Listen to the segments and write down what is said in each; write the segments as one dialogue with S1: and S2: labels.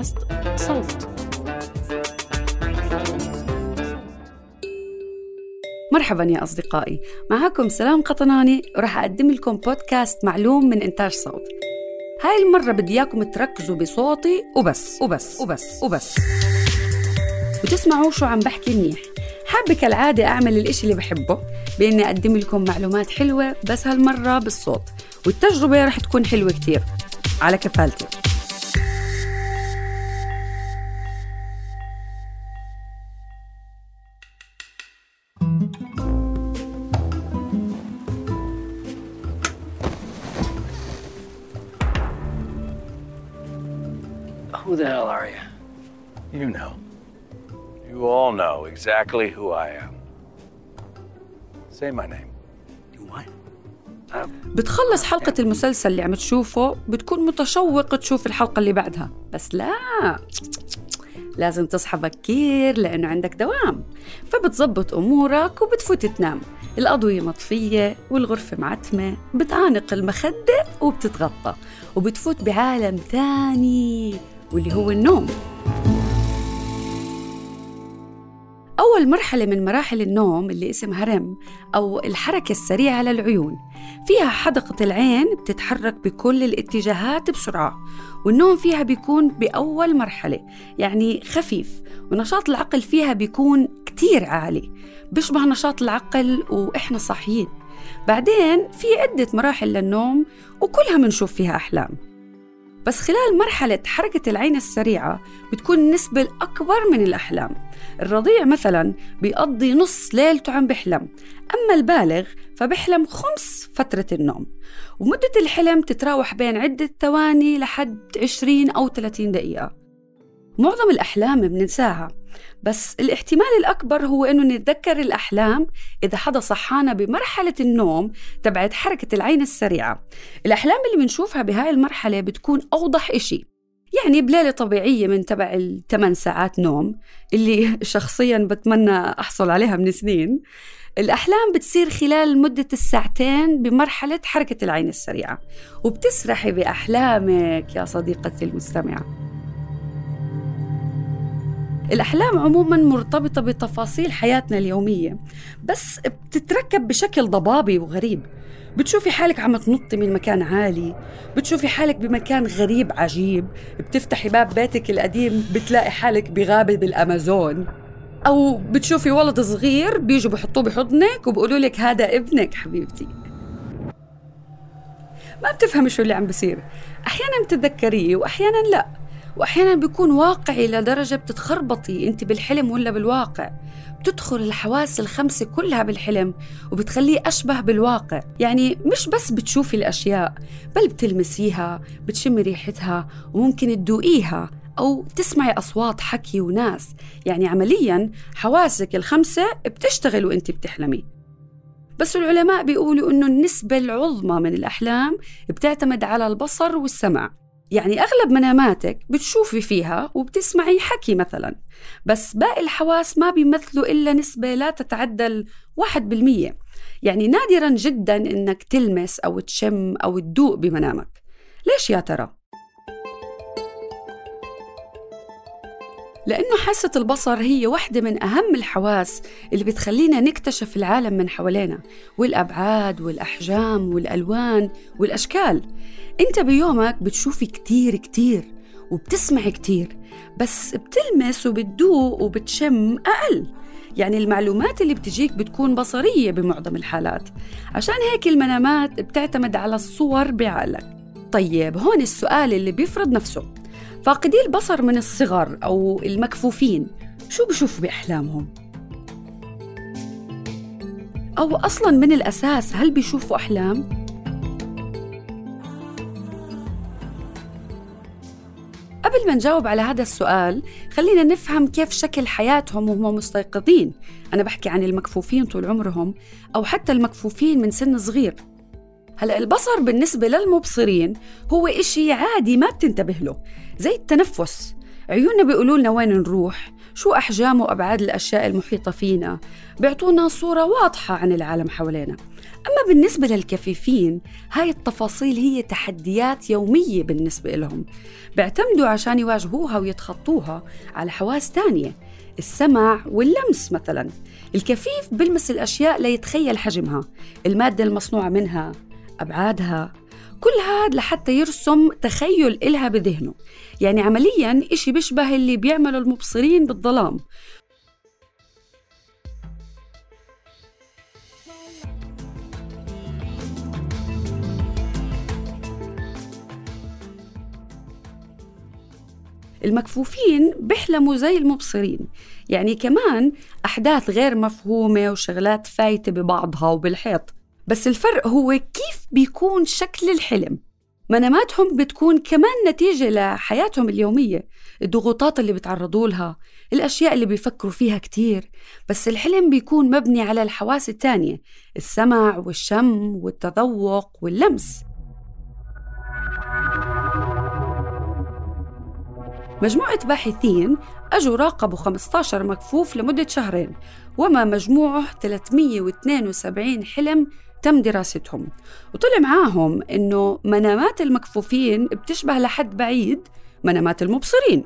S1: بودكاست صوت. مرحبا يا أصدقائي. معكم سلام قطناني وراح أقدم لكم بودكاست معلوم من إنتاج صوت. هاي المرة بدي إياكم تركزوا بصوتي وبس وبس وبس وبس. وتسمعوا شو عم بحكي منيح. حابة كالعادة أعمل الإشي اللي بحبه بإني أقدم لكم معلومات حلوة بس هالمرة بالصوت والتجربة رح تكون حلوة كتير. على كفالتي.
S2: You
S3: know. You all know exactly who I am. Say my name.
S1: بتخلص حلقة المسلسل اللي عم تشوفه بتكون متشوق تشوف الحلقة اللي بعدها. بس لا. لازم تصحى بكير لأنه عندك دوام. فبتظبط أمورك وبتفوت تنام. الأضوية مطفية والغرفة معتمة. بتعانق المخدة وبتتغطى. وبتفوت بعالم ثاني واللي هو النوم. أول مرحلة من مراحل النوم اللي اسمها رم أو الحركة السريعة للعيون فيها حدقة العين بتتحرك بكل الاتجاهات بسرعة والنوم فيها بيكون بأول مرحلة يعني خفيف ونشاط العقل فيها بيكون كتير عالي. بيشبه نشاط العقل وإحنا صاحيين. بعدين في عدة مراحل للنوم وكلها منشوف فيها أحلام. بس خلال مرحلة حركة العين السريعة بتكون النسبة الأكبر من الأحلام. الرضيع مثلا بيقضي نص ليلته عم بحلم أما البالغ فبحلم خمس فترة النوم. ومدة الحلم تتراوح بين عدة ثواني لحد 20 أو 30 دقيقة. معظم الأحلام بننساها بس الاحتمال الأكبر هو إنه نتذكر الأحلام إذا حدا صحانا بمرحلة النوم تبعت حركة العين السريعة. الأحلام اللي بنشوفها بهاي المرحلة بتكون أوضح إشي يعني بليلة طبيعية من تبع الثمان ساعات نوم اللي شخصيا بتمنى أحصل عليها من سنين. الأحلام بتصير خلال مدة الساعتين بمرحلة حركة العين السريعة وبتسرحي بأحلامك يا صديقتي المستمعة. الأحلام عموما مرتبطة بتفاصيل حياتنا اليومية بس بتتركب بشكل ضبابي وغريب. بتشوفي حالك عم تنطي من مكان عالي بتشوفي حالك بمكان غريب عجيب بتفتحي باب بيتك القديم بتلاقي حالك بغابة بالأمازون. أو بتشوفي ولد صغير بيجوا بحطوه بحضنك وبقولوا لك هذا ابنك حبيبتي. ما بتفهمي شو اللي عم بصير. أحيانا بتتذكريه وأحيانا لأ. وأحيانا بيكون واقعي لدرجة بتتخربطي أنت بالحلم ولا بالواقع. بتدخل الحواس الخمسة كلها بالحلم وبتخليه أشبه بالواقع. يعني مش بس بتشوفي الأشياء بل بتلمسيها بتشمي ريحتها وممكن تدوقيها أو تسمعي أصوات حكي وناس. يعني عمليا حواسك الخمسة بتشتغل وأنت بتحلمي. بس العلماء بيقولوا إنه النسبة العظمى من الأحلام بتعتمد على البصر والسمع. يعني أغلب مناماتك بتشوفي فيها وبتسمعي حكي مثلا بس باقي الحواس ما بيمثلوا إلا نسبة لا تتعدى الواحد بالمية يعني نادرا جدا إنك تلمس أو تشم أو تدوق بمنامك ليش يا ترى؟ لأنه حاسة البصر هي واحدة من أهم الحواس اللي بتخلينا نكتشف العالم من حوالينا والأبعاد والأحجام والألوان والأشكال. أنت بيومك بتشوفي كتير كتير وبتسمع كتير بس بتلمس وبتدوق وبتشم أقل. يعني المعلومات اللي بتجيك بتكون بصرية بمعظم الحالات. عشان هيك المنامات بتعتمد على الصور بعقلك. طيب هون السؤال اللي بيفرض نفسه. فاقدي البصر من الصغر أو المكفوفين شو بشوفوا بأحلامهم؟ أو أصلا من الأساس هل بيشوفوا أحلام؟ قبل ما نجاوب على هذا السؤال خلينا نفهم كيف شكل حياتهم وهم مستيقظين أنا بحكي عن المكفوفين طول عمرهم أو حتى المكفوفين من سن صغير هلأ البصر بالنسبة للمبصرين هو إشي عادي ما بتنتبه له زي التنفس. عيوننا بيقولوا لنا وين نروح شو أحجام وأبعاد الأشياء المحيطة فينا. بيعطونا صورة واضحة عن العالم حوالينا. أما بالنسبة للكفيفين هاي التفاصيل هي تحديات يومية بالنسبة لهم. بيعتمدوا عشان يواجهوها ويتخطوها على حواس تانية السمع واللمس مثلا. الكفيف بلمس الأشياء ليتخيل حجمها المادة المصنوعة منها أبعادها. كل هذا لحتى يرسم تخيل إلها بذهنه. يعني عمليا إشي بيشبه اللي بيعمله المبصرين بالظلام. المكفوفين بيحلموا زي المبصرين. يعني كمان أحداث غير مفهومة وشغلات فايتة ببعضها وبالحيط. بس الفرق هو كيف بيكون شكل الحلم. مناماتهم بتكون كمان نتيجة لحياتهم اليومية. الضغوطات اللي بيتعرضوا لها الأشياء اللي بيفكروا فيها كتير. بس الحلم بيكون مبني على الحواس التانية السمع والشم والتذوق واللمس. مجموعة باحثين أجوا راقبوا 15 مكفوف لمدة شهرين وما مجموعه 372 حلم تم دراستهم. وطلع معاهم إنه منامات المكفوفين بتشبه لحد بعيد منامات المبصرين.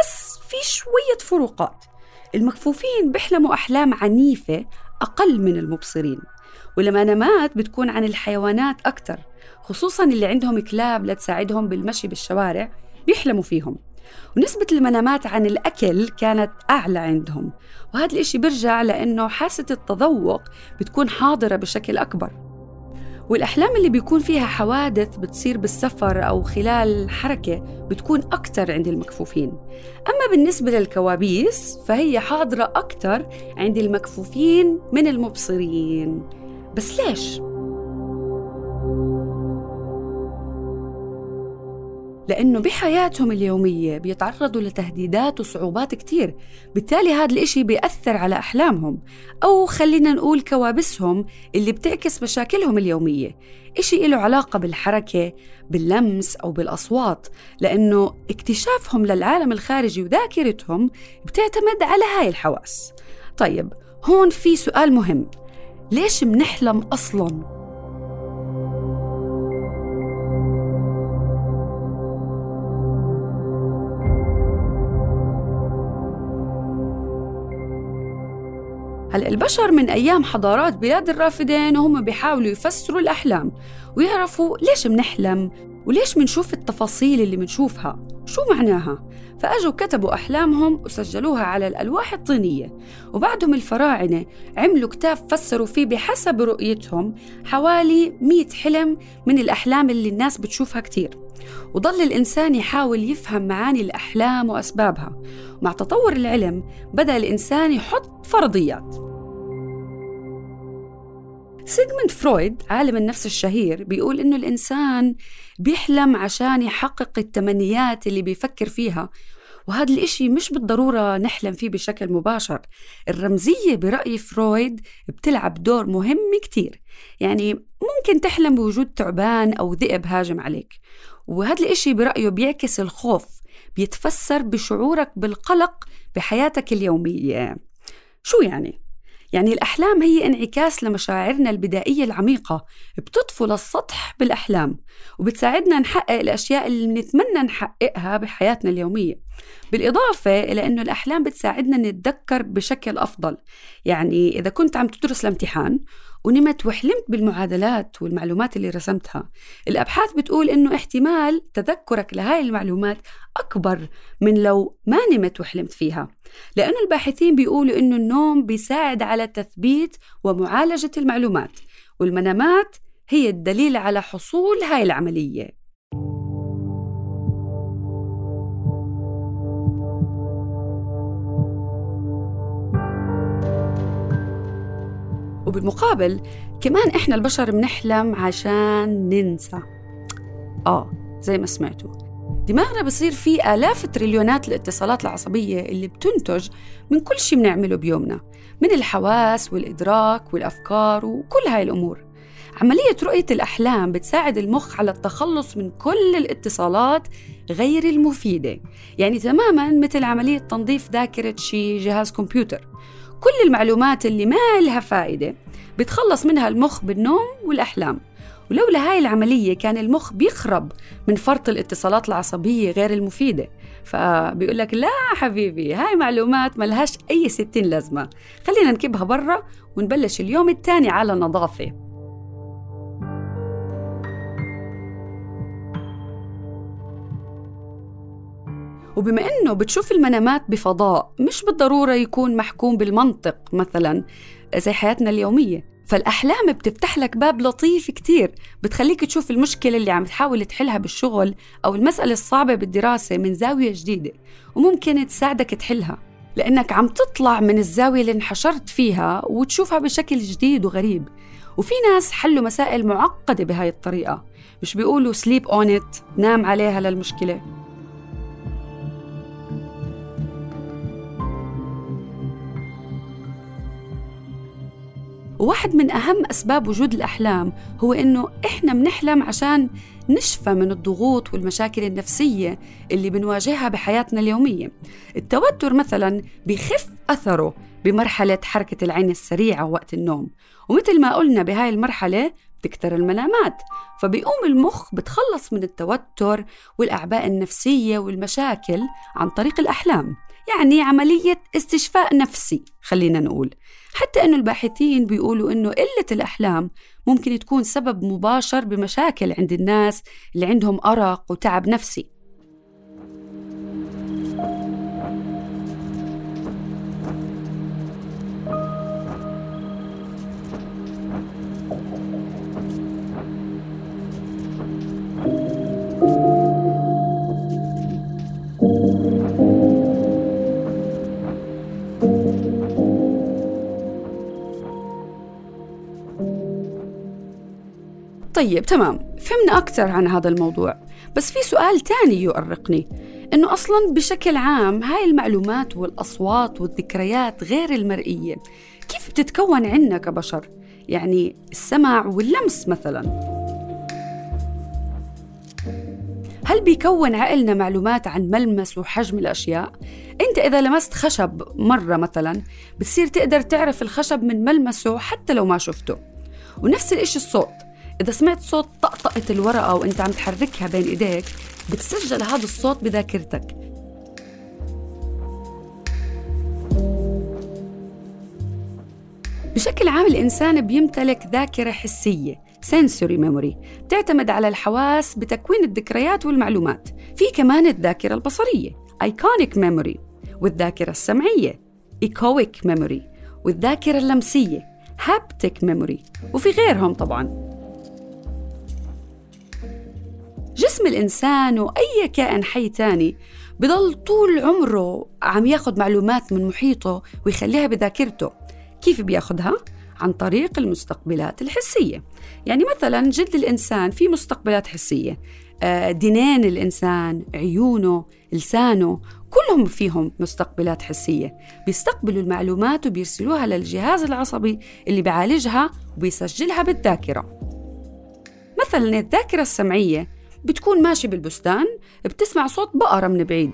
S1: بس في شوية فروقات. المكفوفين بيحلموا أحلام عنيفة أقل من المبصرين. والمنامات بتكون عن الحيوانات أكثر خصوصا اللي عندهم كلاب لتساعدهم بالمشي بالشوارع بيحلموا فيهم. ونسبة المنامات عن الأكل كانت أعلى عندهم. وهذا الإشي بيرجع لأنه حاسة التذوق بتكون حاضرة بشكل أكبر. والأحلام اللي بيكون فيها حوادث بتصير بالسفر أو خلال حركة بتكون أكثر عند المكفوفين. أما بالنسبة للكوابيس فهي حاضرة أكثر عند المكفوفين من المبصرين. بس ليش؟ لأنه بحياتهم اليومية بيتعرضوا لتهديدات وصعوبات كتير. بالتالي هذا الإشي بيأثر على أحلامهم أو خلينا نقول كوابيسهم اللي بتعكس مشاكلهم اليومية. إشي له علاقة بالحركة باللمس أو بالأصوات لأنه اكتشافهم للعالم الخارجي وذاكرتهم بتعتمد على هاي الحواس. طيب هون في سؤال مهم. ليش منحلم أصلاً؟ هلا البشر من أيام حضارات بلاد الرافدين وهم بيحاولوا يفسروا الأحلام ويعرفوا ليش منحلم؟ وليش منشوف التفاصيل اللي منشوفها؟ شو معناها؟ فأجوا كتبوا أحلامهم وسجلوها على الألواح الطينية. وبعدهم الفراعنة عملوا كتاب فسروا فيه بحسب رؤيتهم حوالي 100 حلم من الأحلام اللي الناس بتشوفها كتير. وظل الإنسان يحاول يفهم معاني الأحلام وأسبابها. ومع تطور العلم بدأ الإنسان يحط فرضيات. سيغموند فرويد عالم النفس الشهير بيقول إنه الإنسان بيحلم عشان يحقق التمنيات اللي بيفكر فيها. وهذا الإشي مش بالضرورة نحلم فيه بشكل مباشر. الرمزية برأي فرويد بتلعب دور مهم كتير. يعني ممكن تحلم بوجود تعبان أو ذئب هاجم عليك. وهذا الإشي برأيه بيعكس الخوف بيتفسر بشعورك بالقلق بحياتك اليومية. شو يعني؟ يعني الأحلام هي انعكاس لمشاعرنا البدائية العميقة بتطفو للسطح بالأحلام وبتساعدنا نحقق الأشياء اللي بنتمنى نحققها بحياتنا اليومية. بالإضافة إلى أنه الأحلام بتساعدنا نتذكر بشكل أفضل. يعني إذا كنت عم تدرس الامتحان ونمت وحلمت بالمعادلات والمعلومات اللي رسمتها الأبحاث بتقول إنه احتمال تذكرك لهاي المعلومات أكبر من لو ما نمت وحلمت فيها. لأنه الباحثين بيقولوا إنه النوم بيساعد على تثبيت ومعالجة المعلومات والمنامات هي الدليل على حصول هاي العملية. وبالمقابل كمان إحنا البشر بنحلم عشان ننسى. آه زي ما سمعتوا. دماغنا بصير فيه آلاف تريليونات الاتصالات العصبية اللي بتنتج من كل شيء بنعمله بيومنا من الحواس والإدراك والأفكار وكل هاي الأمور. عملية رؤية الأحلام بتساعد المخ على التخلص من كل الاتصالات غير المفيدة. يعني تماما مثل عملية تنظيف ذاكرة شي جهاز كمبيوتر. كل المعلومات اللي ما لها فائدة بيتخلص منها المخ بالنوم والأحلام. ولولا هاي العملية كان المخ بيخرب من فرط الاتصالات العصبية غير المفيدة. فبيقول لك لا حبيبي هاي معلومات ملهاش أي ستين لازمة. خلينا نكبها برا ونبلش اليوم الثاني على نظافة. وبما إنه بتشوف المنامات بفضاء مش بالضرورة يكون محكوم بالمنطق مثلا زي حياتنا اليومية. فالأحلام بتفتح لك باب لطيف كتير بتخليك تشوف المشكلة اللي عم تحاول تحلها بالشغل أو المسألة الصعبة بالدراسة من زاوية جديدة وممكن تساعدك تحلها. لأنك عم تطلع من الزاوية اللي انحشرت فيها وتشوفها بشكل جديد وغريب. وفي ناس حلوا مسائل معقدة بهاي الطريقة مش بيقولوا سليب اون نام عليها للمشكلة. وواحد من أهم أسباب وجود الأحلام هو إنه إحنا بنحلم عشان نشفى من الضغوط والمشاكل النفسية اللي بنواجهها بحياتنا اليومية. التوتر مثلا بيخف أثره بمرحلة حركة العين السريعة وقت النوم. ومثل ما قلنا بهاي المرحلة بتكتر المنامات. فبيقوم المخ بتخلص من التوتر والأعباء النفسية والمشاكل عن طريق الأحلام. يعني عملية استشفاء نفسي خلينا نقول. حتى أنه الباحثين بيقولوا أنه قلة الأحلام ممكن تكون سبب مباشر بمشاكل عند الناس اللي عندهم أرق وتعب نفسي. طيب تمام. فهمنا أكثر عن هذا الموضوع. بس في سؤال تاني يؤرقني إنه أصلا بشكل عام هاي المعلومات والأصوات والذكريات غير المرئية كيف بتتكون عنا كبشر؟ يعني السمع واللمس مثلا. هل بيكون عقلنا معلومات عن ملمس وحجم الأشياء؟ أنت إذا لمست خشب مرة مثلا بتصير تقدر تعرف الخشب من ملمسه حتى لو ما شفته. ونفس الإشي الصوت. إذا سمعت صوت طقطقة الورقة وأنت عم تحركها بين إيديك بتسجل هذا الصوت بذاكرتك. بشكل عام الإنسان بيمتلك ذاكرة حسية sensory memory تعتمد على الحواس بتكوين الذكريات والمعلومات. في كمان الذاكرة البصرية iconic memory والذاكرة السمعية echoic memory والذاكرة اللمسية haptic memory وفي غيرهم طبعاً. جسم الإنسان وأي كائن حي تاني بضل طول عمره عم ياخد معلومات من محيطه ويخليها بذاكرته. كيف بياخدها؟ عن طريق المستقبلات الحسية. يعني مثلا جلد الإنسان في مستقبلات حسية. آه، دينين الإنسان عيونه لسانه كلهم فيهم مستقبلات حسية. بيستقبلوا المعلومات وبيرسلوها للجهاز العصبي اللي بيعالجها وبيسجلها بالذاكرة. مثلا الذاكرة السمعية بتكون ماشي بالبستان بتسمع صوت بقرة من بعيد.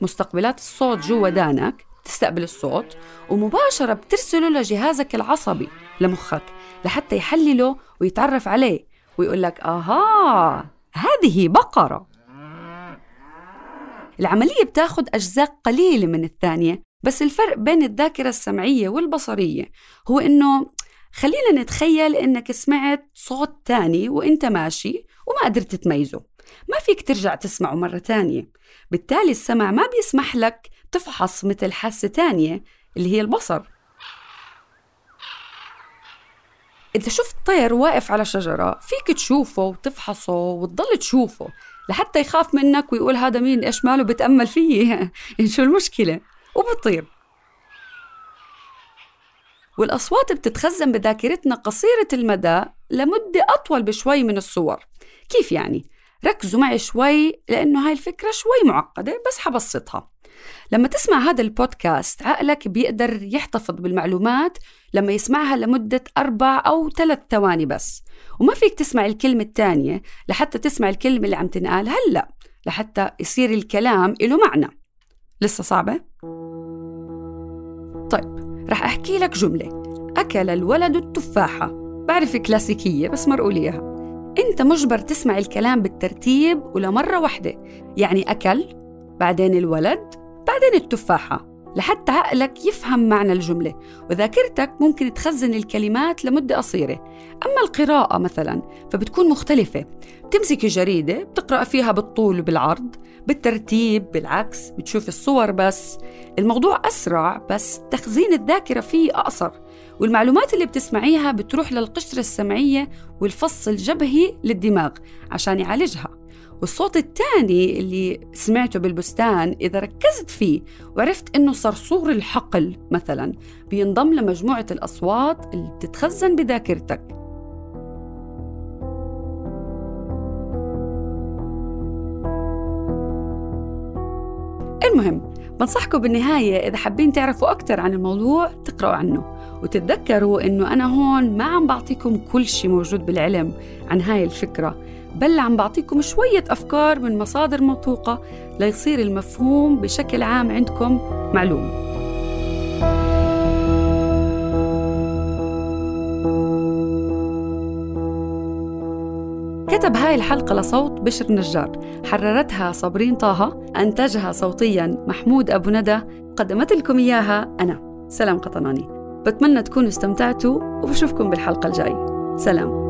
S1: مستقبلات الصوت جوا دانك تستقبل الصوت ومباشرة بترسله لجهازك العصبي لمخك لحتى يحلله ويتعرف عليه ويقول لك آها هذه بقرة. العملية بتاخد أجزاء قليلة من الثانية بس الفرق بين الذاكرة السمعية والبصرية هو إنه خلينا نتخيل إنك سمعت صوت تاني وإنت ماشي وما قدرت تميزه. ما فيك ترجع تسمعه مرة تانية. بالتالي السمع ما بيسمح لك تفحص مثل حاسة تانية اللي هي البصر. إذا شفت طير واقف على شجرة فيك تشوفه وتفحصه وتضل تشوفه لحتى يخاف منك ويقول هذا مين؟ إيش ماله بتأمل فيي؟ شو المشكلة؟ وبطير والأصوات بتتخزن بذاكرتنا قصيرة المدى لمدة أطول بشوي من الصور. كيف يعني؟ ركزوا معي شوي لأنه هاي الفكرة شوي معقدة بس حبسطها. لما تسمع هذا البودكاست عقلك بيقدر يحتفظ بالمعلومات لما يسمعها لمدة أربع أو ثلاث ثواني بس. وما فيك تسمع الكلمة الثانية لحتى تسمع الكلمة اللي عم تنقال هلأ لحتى يصير الكلام له معنى. لسه صعبة؟ طيب رح أحكي لك جملة. أكل الولد التفاحة. بعرف كلاسيكية بس مرقوا إياها أنت مجبر تسمع الكلام بالترتيب ولمرة واحدة. يعني أكل بعدين الولد بعدين التفاحة لحتى عقلك يفهم معنى الجملة. وذاكرتك ممكن تخزن الكلمات لمدة قصيرة. أما القراءة مثلا فبتكون مختلفة. بتمسك جريدة بتقرأ فيها بالطول وبالعرض بالترتيب بالعكس بتشوف الصور بس. الموضوع أسرع بس تخزين الذاكرة فيه أقصر. والمعلومات اللي بتسمعيها بتروح للقشرة السمعية والفص الجبهي للدماغ عشان يعالجها. والصوت الثاني اللي سمعته بالبستان إذا ركزت فيه وعرفت إنه صرصور الحقل مثلا بينضم لمجموعة الأصوات اللي بتتخزن بذاكرتك. المهم بنصحكم بالنهاية إذا حابين تعرفوا أكثر عن الموضوع تقرأوا عنه وتتذكروا إنه أنا هون ما عم بعطيكم كل شيء موجود بالعلم عن هاي الفكرة بل عم بعطيكم شوية أفكار من مصادر موثوقة ليصير المفهوم بشكل عام عندكم معلوم. كتب هاي الحلقة لصوت بشر نجار. حررتها صابرين طه أنتجها صوتيا محمود أبو ندى. قدمت لكم إياها أنا سلام قطناني. بتمنى تكونوا استمتعتوا وبشوفكم بالحلقة الجاية. سلام.